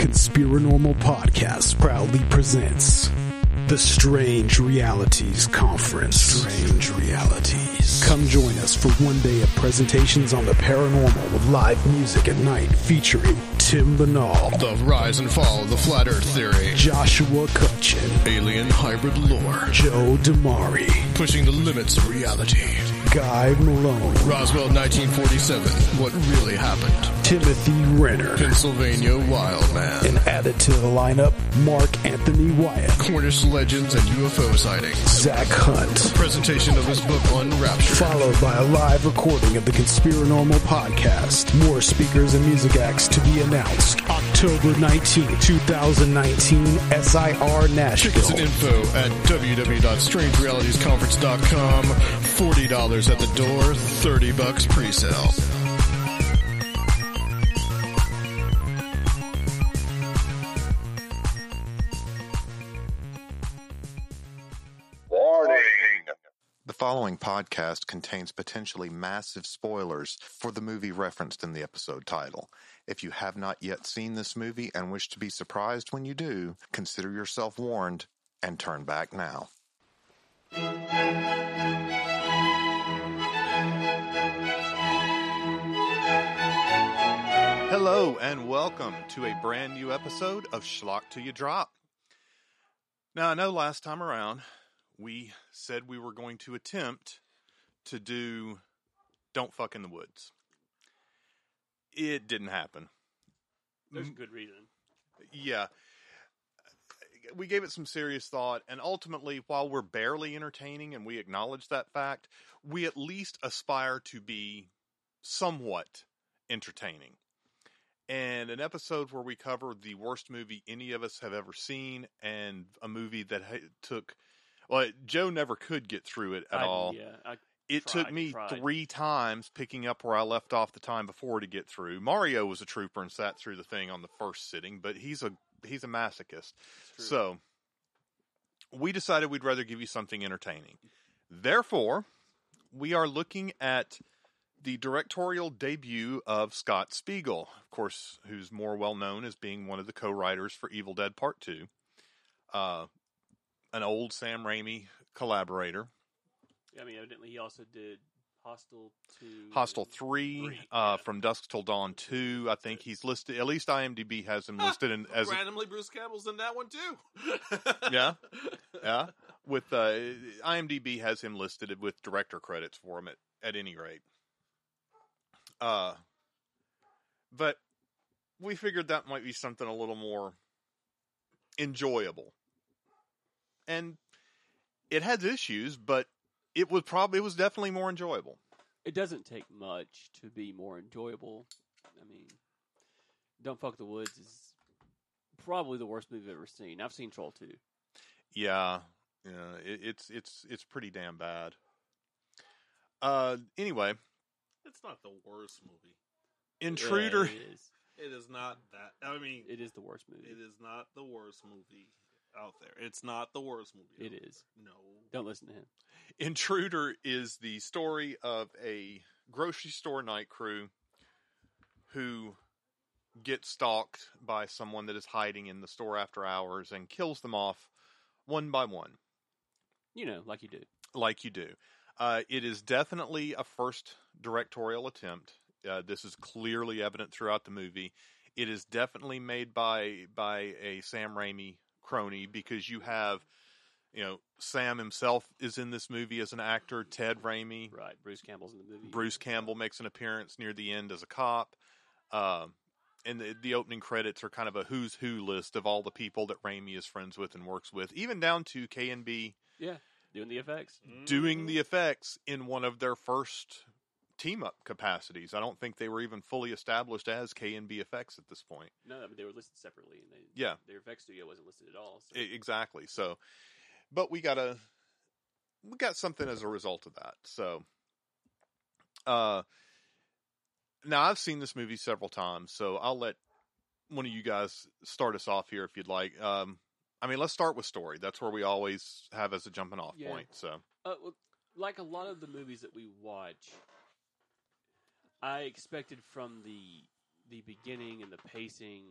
Conspiranormal Podcast proudly presents the Strange Realities Conference. Strange Realities. Come join us for one day of presentations on the paranormal with live music at night featuring Tim Binnall, The rise and fall of the flat earth theory. Joshua Cutchin, Alien hybrid lore. Joe Damari, Pushing the limits of reality. Guy Malone, Roswell 1947. What really happened. Timothy Renner, Pennsylvania Wildman, and added to the lineup, Mark Anthony Wyatt, Cornish legends and UFO sightings. Zach Hunt. Presentation of his book Unraptured. Followed by a live recording of the Conspiranormal podcast. More speakers and music acts to be announced. October 19, 2019, SIR National. Tickets and Nashville. info at www.strangerealitiesconference.com. $40 at the door, 30 bucks pre-sale. Following podcast contains potentially massive spoilers for the movie referenced in the episode title. If you have not yet seen this movie and wish to be surprised when you do, consider yourself warned and turn back now. Hello and welcome to a brand new episode of Schlock Till You Drop. Now, I know last time around we said we were going to attempt to do Don't Fuck in the Woods. It didn't happen. There's a good reason. Yeah. We gave it some serious thought, and ultimately, while we're barely entertaining and we acknowledge that fact, we at least aspire to be somewhat entertaining. And an episode where we cover the worst movie any of us have ever seen, and a movie that took, well, Joe never could get through it at I- all Yeah, I, it took me tried. three times picking up where I left off the time before to get through. Mario was a trooper and sat through the thing on the first sitting, but he's a he's a masochist. So we decided we'd rather give you something entertaining. Therefore, we are looking at the directorial debut of Scott Spiegel, of course, who's more well known as being one of the co-writers for Evil Dead Part Two, uh, an old Sam Raimi collaborator. I mean, evidently he also did Hostel two. Hostel three, Three, uh, yeah. from Dusk Till Dawn two. I think he's listed. At least IMDb has him listed in, as randomly Bruce Campbell's in that one too. Yeah. yeah. With uh, IMDb has him listed with director credits for him at, at any rate. Uh, but we figured that might be something a little more enjoyable, and it has issues, but it was probably it was definitely more enjoyable. It doesn't take much to be more enjoyable. I mean, Don't Fuck the Woods is probably the worst movie I've ever seen. I've seen Troll two. Yeah, yeah, it, it's it's it's pretty damn bad. Uh, anyway, it's not the worst movie. Intruder. Yeah, it is. It is not that. I mean, It is the worst movie. it is not the worst movie out there. It's not the worst movie. It is. there. No. Don't listen to him. Intruder is the story of a grocery store night crew who get stalked by someone that is hiding in the store after hours and kills them off one by one, You know, like you do. like you do. Uh, it is definitely a first directorial attempt. Uh, this is clearly evident throughout the movie. It is definitely made by by a Sam Raimi crony because you have, you know, Sam himself is in this movie as an actor. Ted Raimi, Right. Bruce Campbell's in the movie. Bruce Campbell makes an appearance near the end as a cop. Um, and the, the opening credits are kind of a who's who list of all the people that Raimi is friends with and works with, even down to K and B. Yeah. Doing the effects. doing the effects in one of their first team up capacities. I don't think they were even fully established as KNB effects at this point. No, I mean, they were listed separately, and they Yeah. their effects studio wasn't listed at all. So. Exactly. So, but we got a we got something as a result of that. So, uh, now I've seen this movie several times, so I'll let one of you guys start us off here if you'd like. Um, I mean, let's start with story. That's where we always have as a jumping off Yeah. point. So, Uh, well, like a lot of the movies that we watch, I expected from the the beginning and the pacing